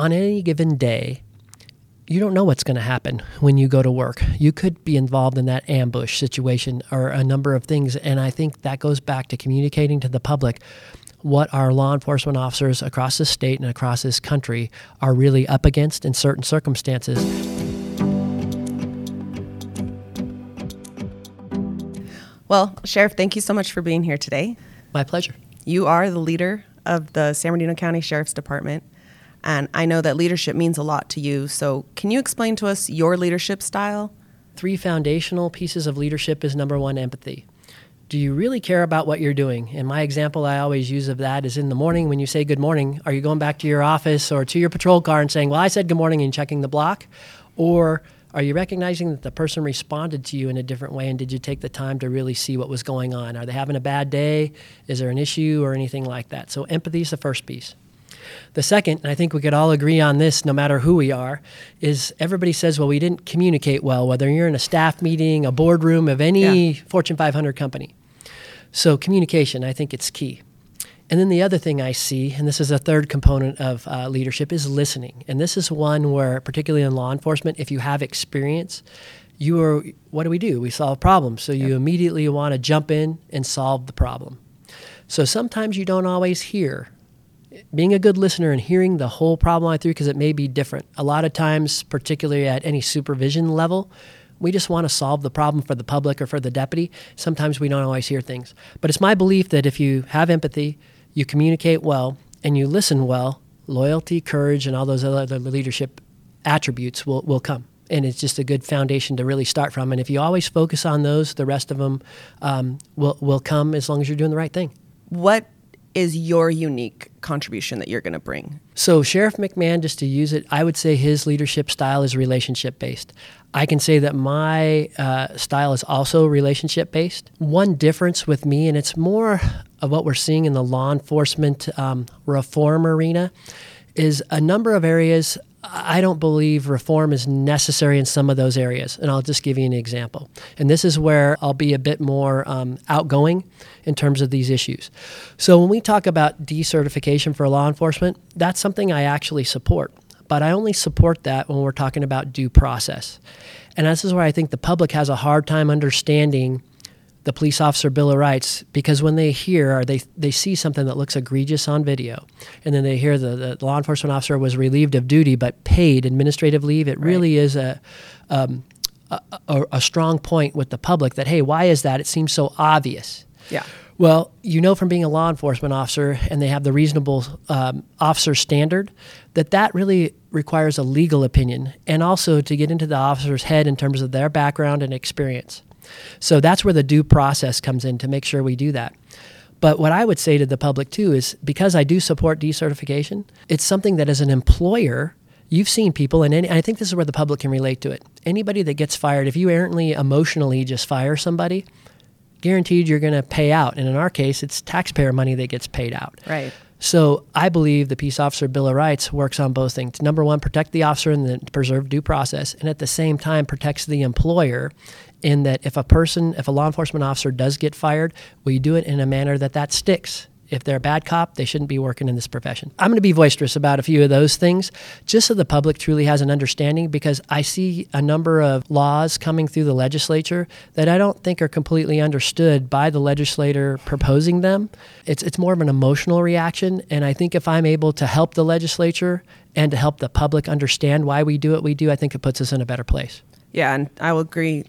on any given day, you don't know what's going to happen when you go to work. You could be involved in that ambush situation or a number of things. And I think that goes back to communicating to the public what our law enforcement officers across the state and across this country are really up against in certain circumstances. Well, Sheriff, thank you so much for being here today. My pleasure. You are the leader of the San Bernardino County Sheriff's Department, and I know that leadership means a lot to you. So, can you explain to us your leadership style? Three foundational pieces of leadership is number one, empathy. Do you really care about what you're doing? And my example I always use of that is in the morning when you say good morning, are you going back to your office or to your patrol car and saying, Well, I said good morning and checking the block? Or are you recognizing that the person responded to you in a different way and did you take the time to really see what was going on? Are they having a bad day? Is there an issue or anything like that? So, empathy is the first piece. The second, and I think we could all agree on this no matter who we are, is everybody says, well, we didn't communicate well, whether you're in a staff meeting, a boardroom of any yeah. Fortune 500 company. So, communication, I think it's key. And then the other thing I see, and this is a third component of uh, leadership, is listening. And this is one where, particularly in law enforcement, if you have experience, you are what do we do? We solve problems. So you immediately want to jump in and solve the problem. So sometimes you don't always hear. Being a good listener and hearing the whole problem line through because it may be different. A lot of times, particularly at any supervision level, we just want to solve the problem for the public or for the deputy. Sometimes we don't always hear things. But it's my belief that if you have empathy, you communicate well, and you listen well, loyalty, courage, and all those other leadership attributes will, will come. And it's just a good foundation to really start from. And if you always focus on those, the rest of them um, will, will come as long as you're doing the right thing. What is your unique contribution that you're going to bring? So, Sheriff McMahon, just to use it, I would say his leadership style is relationship based. I can say that my uh, style is also relationship based. One difference with me, and it's more of what we're seeing in the law enforcement um, reform arena, is a number of areas. I don't believe reform is necessary in some of those areas. And I'll just give you an example. And this is where I'll be a bit more um, outgoing in terms of these issues. So, when we talk about decertification for law enforcement, that's something I actually support but I only support that when we're talking about due process. And this is where I think the public has a hard time understanding the police officer bill of rights because when they hear or they, they see something that looks egregious on video and then they hear the, the law enforcement officer was relieved of duty but paid administrative leave it right. really is a, um, a, a, a strong point with the public that hey why is that it seems so obvious yeah well, you know from being a law enforcement officer, and they have the reasonable um, officer standard, that that really requires a legal opinion, and also to get into the officer's head in terms of their background and experience. So that's where the due process comes in to make sure we do that. But what I would say to the public too is because I do support decertification, it's something that as an employer, you've seen people, and, any, I think this is where the public can relate to it. Anybody that gets fired, if you errantly, emotionally just fire somebody, guaranteed you're going to pay out. And in our case, it's taxpayer money that gets paid out. Right. So I believe the Peace Officer Bill of Rights works on both things. Number one, protect the officer and then preserve due process, and at the same time protects the employer in that if a person, if a law enforcement officer does get fired, we do it in a manner that that sticks if they're a bad cop, they shouldn't be working in this profession. I'm going to be boisterous about a few of those things just so the public truly has an understanding because I see a number of laws coming through the legislature that I don't think are completely understood by the legislator proposing them. It's, it's more of an emotional reaction. And I think if I'm able to help the legislature and to help the public understand why we do what we do, I think it puts us in a better place. Yeah, and I will agree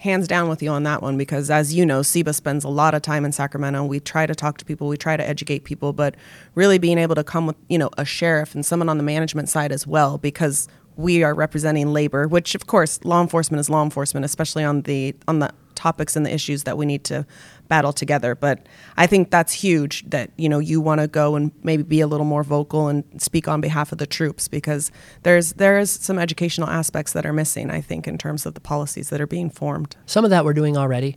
hands down with you on that one because as you know SEBA spends a lot of time in Sacramento. We try to talk to people. We try to educate people. But really being able to come with you know a sheriff and someone on the management side as well because we are representing labor which of course law enforcement is law enforcement especially on the on the topics and the issues that we need to battle together. But I think that's huge that you know you want to go and maybe be a little more vocal and speak on behalf of the troops because there's there is some educational aspects that are missing. I think in terms of the policies that are being formed. Some of that we're doing already.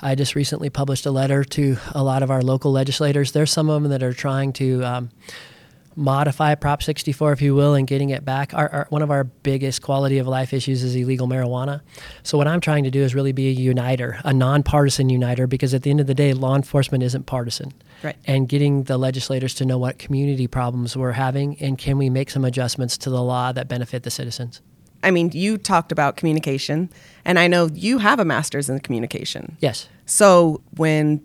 I just recently published a letter to a lot of our local legislators. There's some of them that are trying to. Um, modify Prop 64, if you will, and getting it back. Our, our, one of our biggest quality of life issues is illegal marijuana. So, what I'm trying to do is really be a uniter, a nonpartisan uniter, because at the end of the day, law enforcement isn't partisan. Right. And getting the legislators to know what community problems we're having and can we make some adjustments to the law that benefit the citizens. I mean, you talked about communication, and I know you have a master's in communication. Yes. So when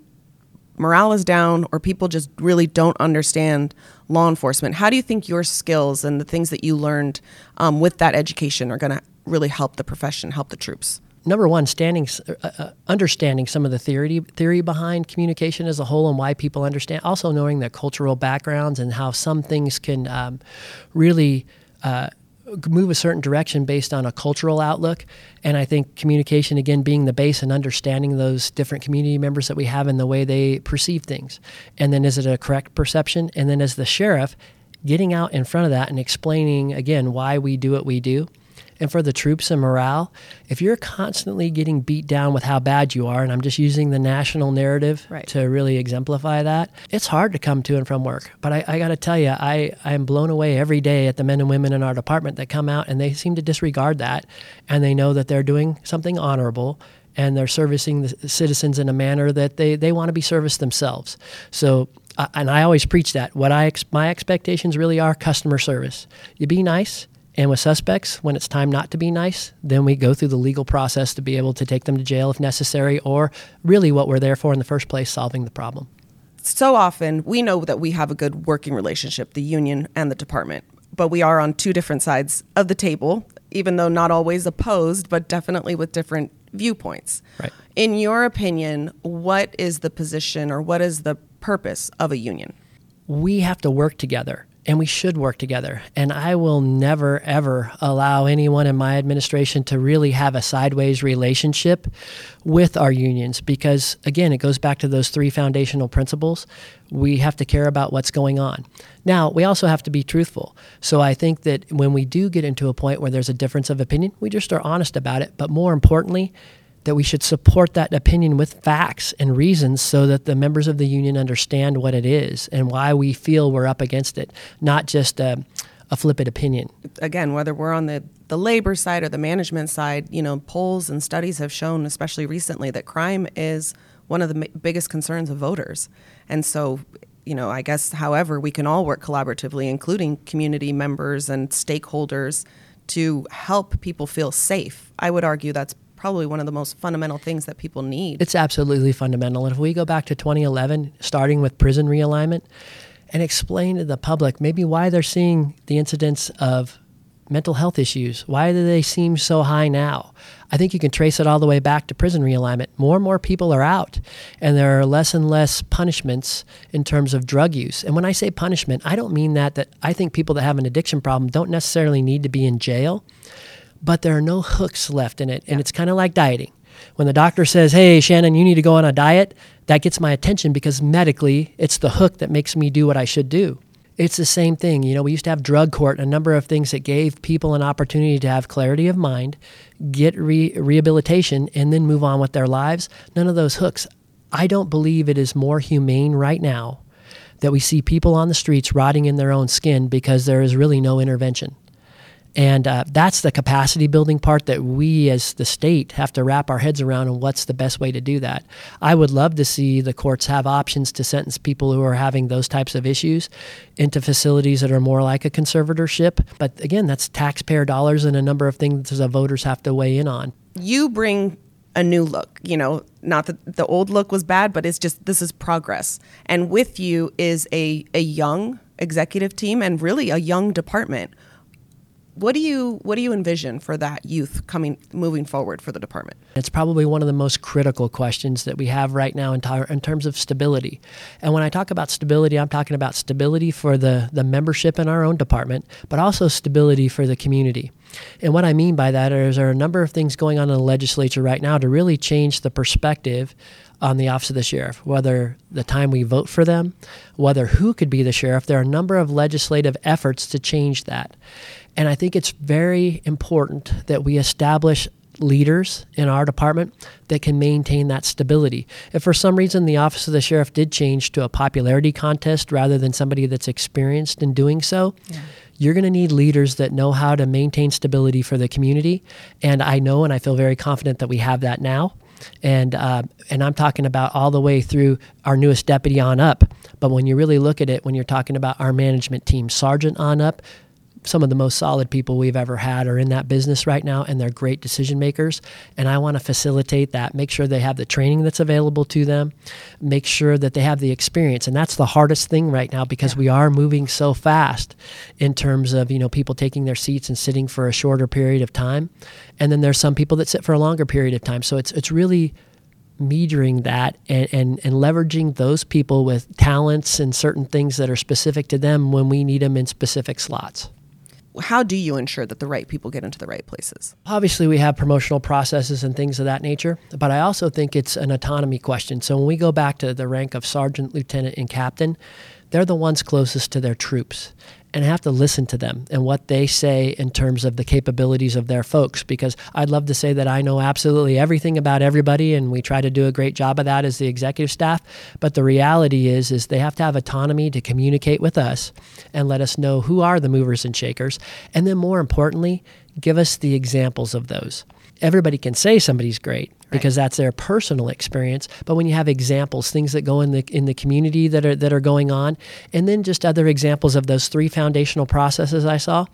morale is down or people just really don't understand law enforcement, how do you think your skills and the things that you learned um, with that education are going to really help the profession, help the troops? Number one, standing, uh, uh, understanding some of the theory theory behind communication as a whole and why people understand. Also knowing their cultural backgrounds and how some things can um, really uh, move a certain direction based on a cultural outlook. And I think communication, again, being the base and understanding those different community members that we have and the way they perceive things. And then is it a correct perception? And then as the sheriff, getting out in front of that and explaining, again, why we do what we do and for the troops and morale, if you're constantly getting beat down with how bad you are, and I'm just using the national narrative right. to really exemplify that, it's hard to come to and from work. But I, I got to tell you, I, I'm blown away every day at the men and women in our department that come out and they seem to disregard that and they know that they're doing something honorable and they're servicing the citizens in a manner that they, they want to be serviced themselves. So and I always preach that. What I my expectations really are customer service. You be nice, and with suspects, when it's time not to be nice, then we go through the legal process to be able to take them to jail if necessary, or really what we're there for in the first place, solving the problem. So often, we know that we have a good working relationship, the union and the department, but we are on two different sides of the table, even though not always opposed, but definitely with different viewpoints. Right. In your opinion, what is the position or what is the purpose of a union? We have to work together and we should work together. And I will never, ever allow anyone in my administration to really have a sideways relationship with our unions because, again, it goes back to those three foundational principles. We have to care about what's going on. Now, we also have to be truthful. So I think that when we do get into a point where there's a difference of opinion, we just are honest about it. But more importantly, that we should support that opinion with facts and reasons so that the members of the union understand what it is and why we feel we're up against it, not just a, a flippant opinion. Again, whether we're on the, the labor side or the management side, you know, polls and studies have shown, especially recently, that crime is one of the biggest concerns of voters. And so, you know, I guess, however, we can all work collaboratively, including community members and stakeholders, to help people feel safe. I would argue that's probably one of the most fundamental things that people need. It's absolutely fundamental. And if we go back to 2011, starting with prison realignment, and explain to the public maybe why they're seeing the incidence of mental health issues. Why do they seem so high now? I think you can trace it all the way back to prison realignment. More and more people are out, and there are less and less punishments in terms of drug use. And when I say punishment, I don't mean that that I think people that have an addiction problem don't necessarily need to be in jail but there are no hooks left in it. And it's kind of like dieting. When the doctor says, hey, Shannon, you need to go on a diet, that gets my attention because medically it's the hook that makes me do what I should do. It's the same thing. You know, we used to have drug court, and a number of things that gave people an opportunity to have clarity of mind, get re- rehabilitation, and then move on with their lives. None of those hooks. I don't believe it is more humane right now that we see people on the streets rotting in their own skin because there is really no intervention. And uh, that's the capacity building part that we as the state have to wrap our heads around and what's the best way to do that. I would love to see the courts have options to sentence people who are having those types of issues into facilities that are more like a conservatorship. But again, that's taxpayer dollars and a number of things that voters have to weigh in on. You bring a new look. You know, not that the old look was bad, but it's just this is progress. And with you is a, a young executive team and really a young department what do you what do you envision for that youth coming moving forward for the department? It's probably one of the most critical questions that we have right now in, tar- in terms of stability. And when I talk about stability, I'm talking about stability for the the membership in our own department, but also stability for the community. And what I mean by that is there are a number of things going on in the legislature right now to really change the perspective on the office of the sheriff, whether the time we vote for them, whether who could be the sheriff. There are a number of legislative efforts to change that. And I think it's very important that we establish leaders in our department that can maintain that stability. If for some reason the office of the sheriff did change to a popularity contest rather than somebody that's experienced in doing so, yeah. you're going to need leaders that know how to maintain stability for the community. And I know and I feel very confident that we have that now. And uh, and I'm talking about all the way through our newest deputy on up. But when you really look at it, when you're talking about our management team, sergeant on up, some of the most solid people we've ever had are in that business right now and they're great decision makers. And i want to facilitate that make sure they have the training that's available to them make sure that they have the experience. And that's the hardest thing right now because yeah. we are moving so fast in terms of you know people taking their seats and sitting for a shorter period of time. And then there's some people that sit for a longer period of time. So it's it's really metering that and, and, and leveraging those people with talents and certain things that are specific to them when we need them in specific slots how do you ensure that the right people get into the right places? Obviously, we have promotional processes and things of that nature, but I also think it's an autonomy question. So when we go back to the rank of sergeant, lieutenant, and captain, they're the ones closest to their troops and have to listen to them and what they say in terms of the capabilities of their folks because I'd love to say that I know absolutely everything about everybody and we try to do a great job of that as the executive staff but the reality is is they have to have autonomy to communicate with us and let us know who are the movers and shakers and then more importantly give us the examples of those everybody can say somebody's great because that's their personal experience. But when you have examples, things that go in the in the community that are that are going on, and then just other examples of those three foundational processes I saw,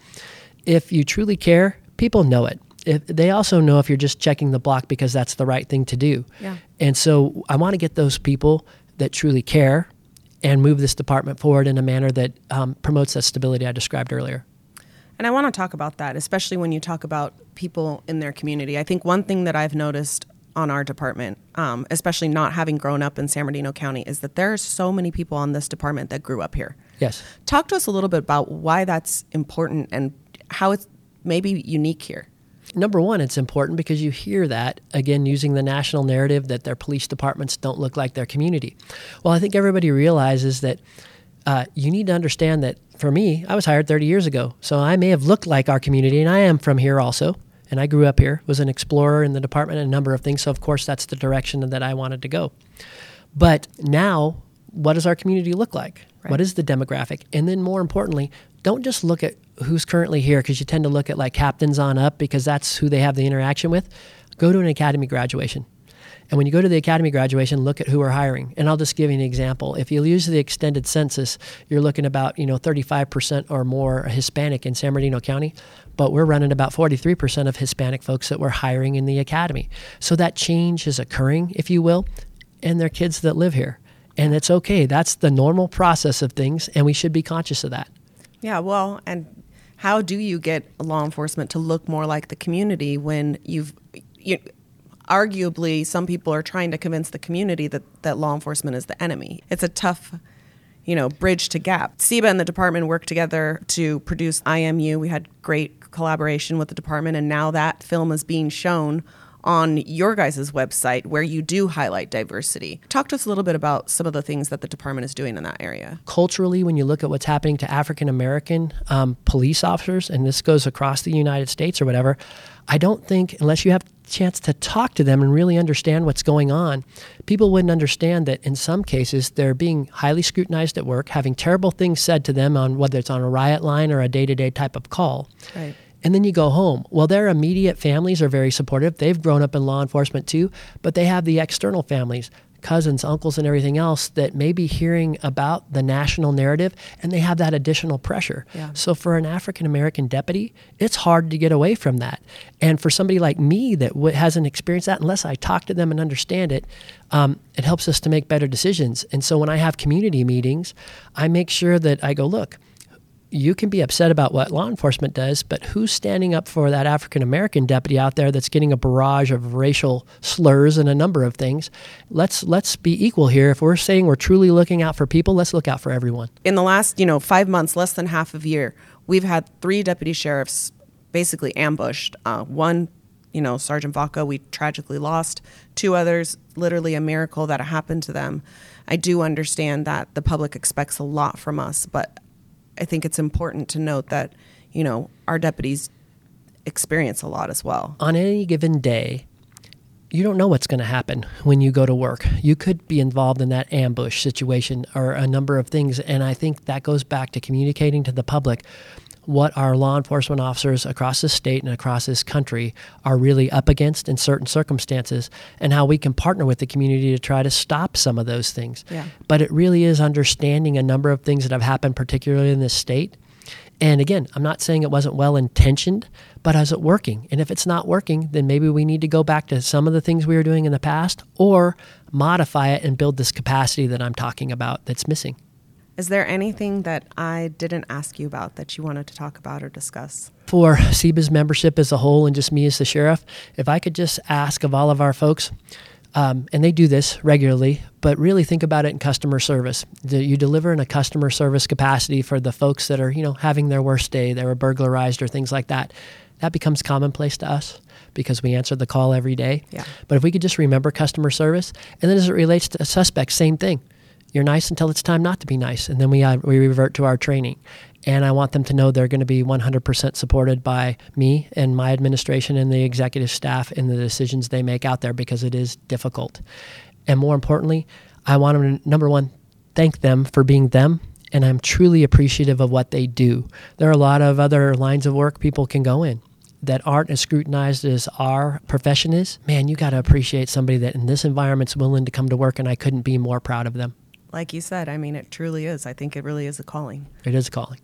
if you truly care, people know it. If, they also know if you're just checking the block because that's the right thing to do. Yeah. And so I want to get those people that truly care and move this department forward in a manner that um, promotes that stability I described earlier. And I want to talk about that, especially when you talk about people in their community. I think one thing that I've noticed on our department, um, especially not having grown up in San Bernardino County, is that there are so many people on this department that grew up here. Yes. Talk to us a little bit about why that's important and how it's maybe unique here. Number one, it's important because you hear that, again, using the national narrative that their police departments don't look like their community. Well, I think everybody realizes that uh, you need to understand that for me, I was hired 30 years ago. So I may have looked like our community, and I am from here also and I grew up here, was an explorer in the department, and a number of things. So, of course, that's the direction that I wanted to go. But now, what does our community look like? Right. What is the demographic? And then, more importantly, don't just look at who's currently here because you tend to look at like captains on up because that's who they have the interaction with. Go to an academy graduation. And when you go to the academy graduation, look at who we're hiring. And I'll just give you an example. If you use the extended census, you're looking about, you know, 35% or more Hispanic in San Bernardino County, but we're running about 43% of Hispanic folks that we're hiring in the academy. So that change is occurring, if you will, and they're kids that live here. And it's okay. That's the normal process of things, and we should be conscious of that. Yeah, well, and how do you get law enforcement to look more like the community when you've you, arguably some people are trying to convince the community that, that law enforcement is the enemy. It's a tough, you know, bridge to gap. SEBA and the department worked together to produce IMU. We had great collaboration with the department, and now that film is being shown on your guys' website where you do highlight diversity. Talk to us a little bit about some of the things that the department is doing in that area. Culturally, when you look at what's happening to African American um, police officers, and this goes across the United States or whatever, I don't think, unless you have a chance to talk to them and really understand what's going on, people wouldn't understand that in some cases they're being highly scrutinized at work, having terrible things said to them on whether it's on a riot line or a day to day type of call. Right and then you go home. Well, their immediate families are very supportive. They've grown up in law enforcement too, but they have the external families, cousins, uncles, and everything else that may be hearing about the national narrative and they have that additional pressure. Yeah. So for an African American deputy, it's hard to get away from that. And for somebody like me that w- hasn't experienced that, unless I talk to them and understand it, um, it helps us to make better decisions. And so when I have community meetings, I make sure that I go, look, you can be upset about what law enforcement does, but who's standing up for that African American deputy out there that's getting a barrage of racial slurs and a number of things? Let's let's be equal here. If we're saying we're truly looking out for people, let's look out for everyone. In the last, you know, 5 months, less than half of year, we've had 3 deputy sheriffs basically ambushed. Uh, one you know, Sergeant Vaca, we tragically lost. Two others, literally a miracle that happened to them. I do understand that the public expects a lot from us, but I think it's important to note that, you know, our deputies experience a lot as well. On any given day, you don't know what's going to happen when you go to work. You could be involved in that ambush situation or a number of things. And I think that goes back to communicating to the public what our law enforcement officers across the state and across this country are really up against in certain circumstances and how we can partner with the community to try to stop some of those things. Yeah. But it really is understanding a number of things that have happened, particularly in this state. And again, I'm not saying it wasn't well intentioned, but is it working? And if it's not working, then maybe we need to go back to some of the things we were doing in the past or modify it and build this capacity that I'm talking about that's missing. Is there anything that I didn't ask you about that you wanted to talk about or discuss? For SEBA's membership as a whole and just me as the sheriff, if I could just ask of all of our folks, um, and they do this regularly, but really think about it in customer service. Do you deliver in a customer service capacity for the folks that are, you know, having their worst day, they were burglarized or things like that. That becomes commonplace to us because we answer the call every day. Yeah. But if we could just remember customer service, and then as it relates to a suspects, same thing you're nice until it's time not to be nice, and then we uh, we revert to our training. And I want them to know they're going to be 100% supported by me and my administration and the executive staff in the decisions they make out there because it is difficult. And more importantly, I want them to number one thank them for being them and I'm truly appreciative of what they do. There are a lot of other lines of work people can go in that aren't as scrutinized as our profession is. Man, you got to appreciate somebody that in this environment's willing to come to work, and I couldn't be more proud of them like you said, I mean, it truly is. I think it really is a calling. it is a calling.